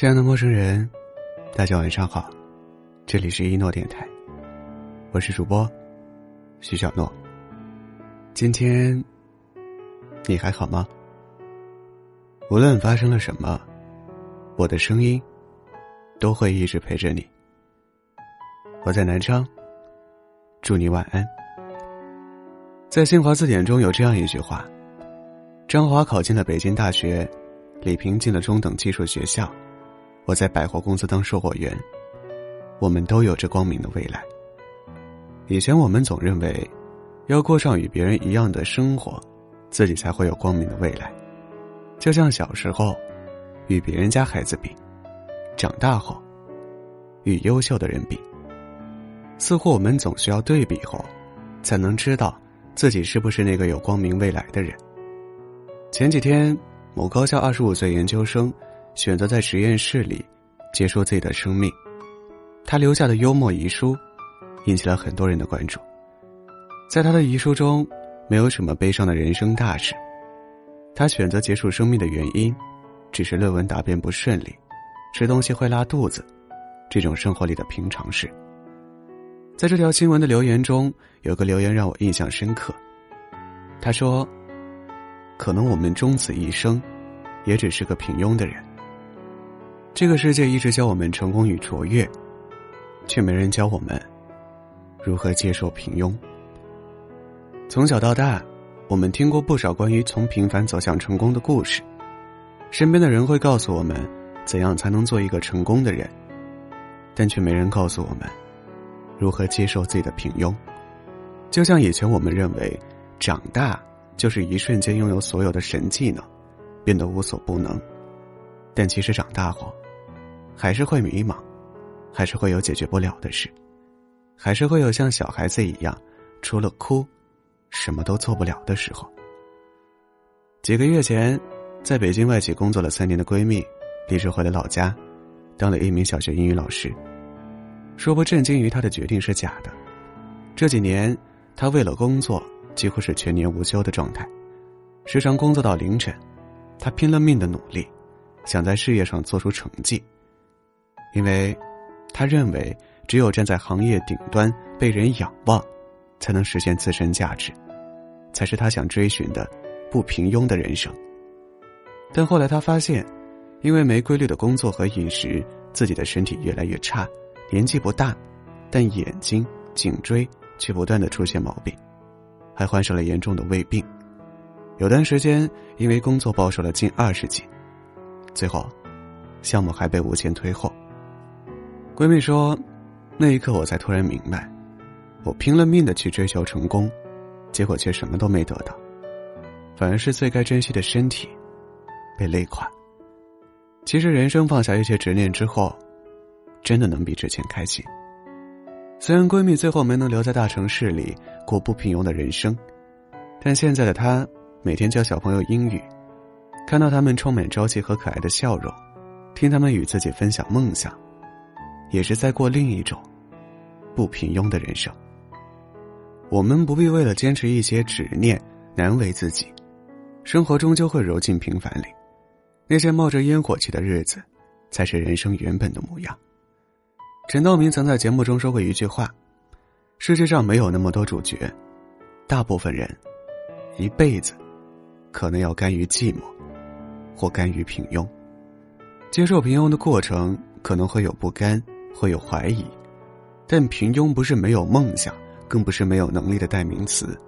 亲爱的陌生人，大家晚上好，这里是一诺电台，我是主播徐小诺。今天你还好吗？无论发生了什么，我的声音都会一直陪着你。我在南昌，祝你晚安。在新华字典中有这样一句话：张华考进了北京大学，李平进了中等技术学校。我在百货公司当售货员，我们都有着光明的未来。以前我们总认为，要过上与别人一样的生活，自己才会有光明的未来。就像小时候，与别人家孩子比；长大后，与优秀的人比。似乎我们总需要对比后，才能知道自己是不是那个有光明未来的人。前几天，某高校二十五岁研究生。选择在实验室里结束自己的生命，他留下的幽默遗书引起了很多人的关注。在他的遗书中，没有什么悲伤的人生大事。他选择结束生命的原因，只是论文答辩不顺利，吃东西会拉肚子，这种生活里的平常事。在这条新闻的留言中，有个留言让我印象深刻。他说：“可能我们终此一生，也只是个平庸的人。”这个世界一直教我们成功与卓越，却没人教我们如何接受平庸。从小到大，我们听过不少关于从平凡走向成功的故事，身边的人会告诉我们怎样才能做一个成功的人，但却没人告诉我们如何接受自己的平庸。就像以前我们认为，长大就是一瞬间拥有所有的神技能，变得无所不能。但其实长大后，还是会迷茫，还是会有解决不了的事，还是会有像小孩子一样，除了哭，什么都做不了的时候。几个月前，在北京外企工作了三年的闺蜜，离职回了老家，当了一名小学英语老师。说不震惊于她的决定是假的，这几年，她为了工作几乎是全年无休的状态，时常工作到凌晨，她拼了命的努力。想在事业上做出成绩，因为，他认为只有站在行业顶端被人仰望，才能实现自身价值，才是他想追寻的不平庸的人生。但后来他发现，因为没规律的工作和饮食，自己的身体越来越差，年纪不大，但眼睛、颈椎却不断的出现毛病，还患上了严重的胃病，有段时间因为工作暴瘦了近二十斤。最后，项目还被无限推后。闺蜜说：“那一刻，我才突然明白，我拼了命的去追求成功，结果却什么都没得到，反而是最该珍惜的身体被累垮。其实，人生放下一些执念之后，真的能比之前开心。虽然闺蜜最后没能留在大城市里过不平庸的人生，但现在的她每天教小朋友英语。”看到他们充满朝气和可爱的笑容，听他们与自己分享梦想，也是在过另一种不平庸的人生。我们不必为了坚持一些执念难为自己，生活终究会揉进平凡里。那些冒着烟火气的日子，才是人生原本的模样。陈道明曾在节目中说过一句话：“世界上没有那么多主角，大部分人一辈子可能要甘于寂寞。”或甘于平庸，接受平庸的过程可能会有不甘，会有怀疑，但平庸不是没有梦想，更不是没有能力的代名词，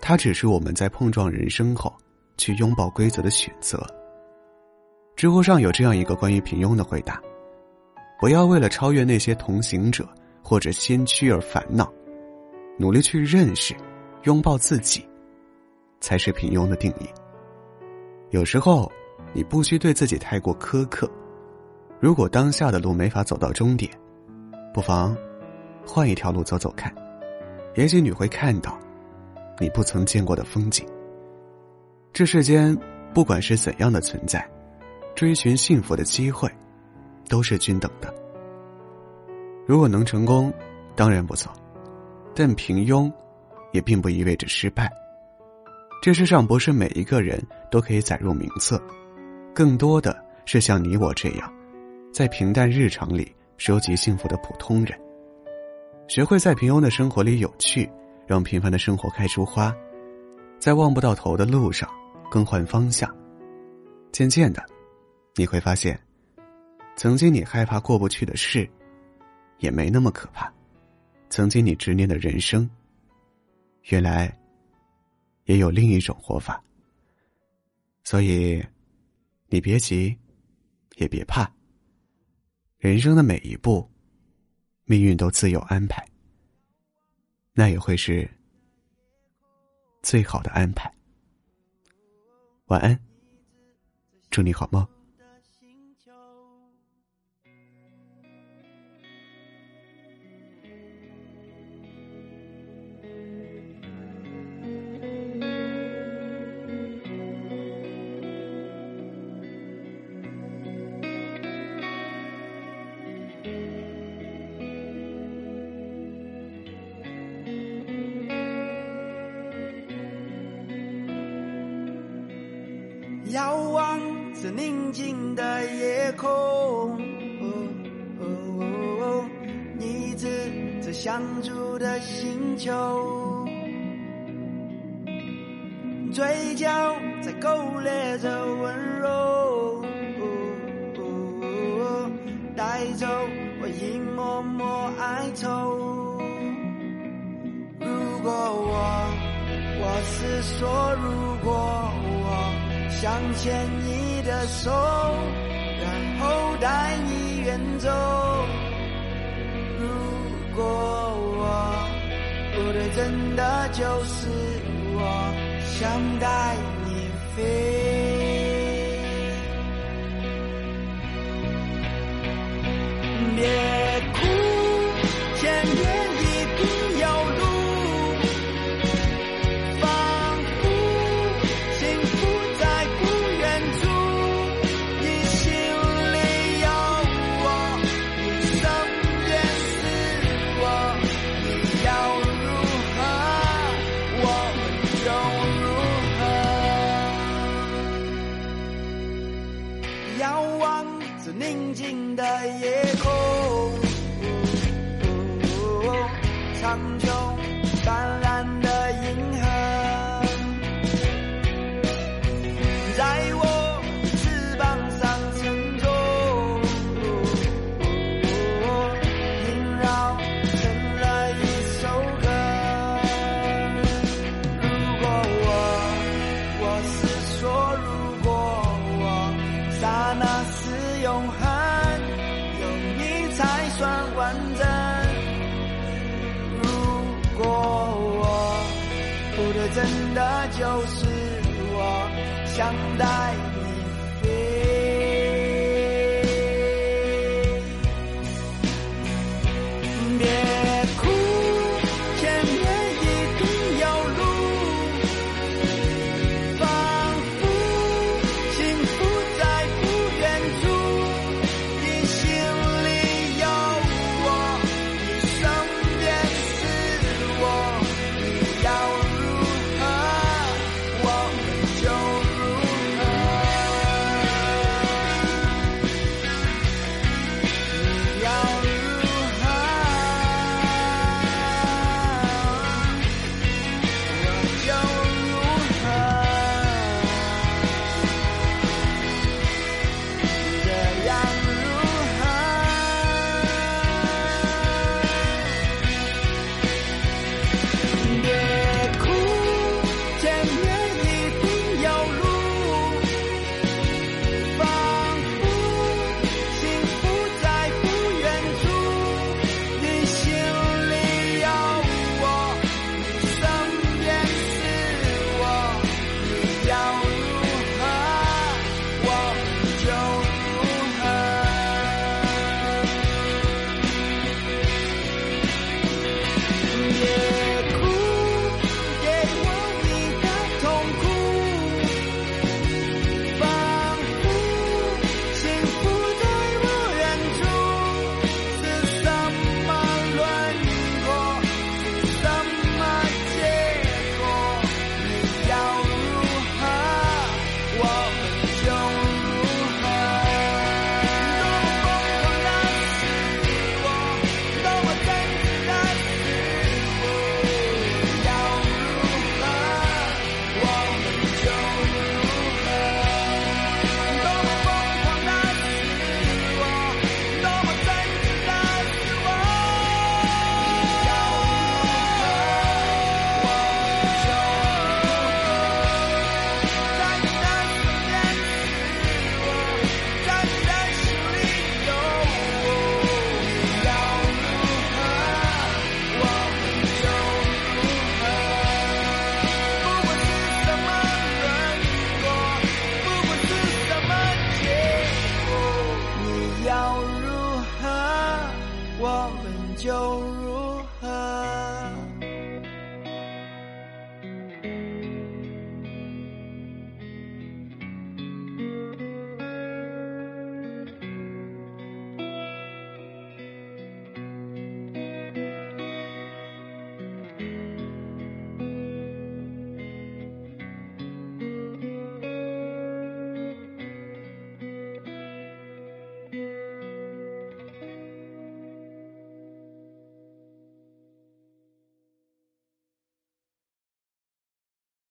它只是我们在碰撞人生后去拥抱规则的选择。知乎上有这样一个关于平庸的回答：不要为了超越那些同行者或者先驱而烦恼，努力去认识、拥抱自己，才是平庸的定义。有时候。你不需对自己太过苛刻。如果当下的路没法走到终点，不妨换一条路走走看，也许你会看到你不曾见过的风景。这世间不管是怎样的存在，追寻幸福的机会都是均等的。如果能成功，当然不错，但平庸也并不意味着失败。这世上不是每一个人都可以载入名册。更多的是像你我这样，在平淡日常里收集幸福的普通人。学会在平庸的生活里有趣，让平凡的生活开出花，在望不到头的路上更换方向。渐渐的，你会发现，曾经你害怕过不去的事，也没那么可怕；曾经你执念的人生，原来也有另一种活法。所以，你别急，也别怕。人生的每一步，命运都自有安排，那也会是最好的安排。晚安，祝你好梦。遥望着宁静的夜空，哦哦你指着相住的星球，嘴角在勾勒着温柔，带走我一抹抹哀愁。如果我，我是说如果。想牵你的手，然后带你远走。如果我不对，真的就是我想带你飞。遥望着宁静的夜空，苍穹斑斓就是我想带你。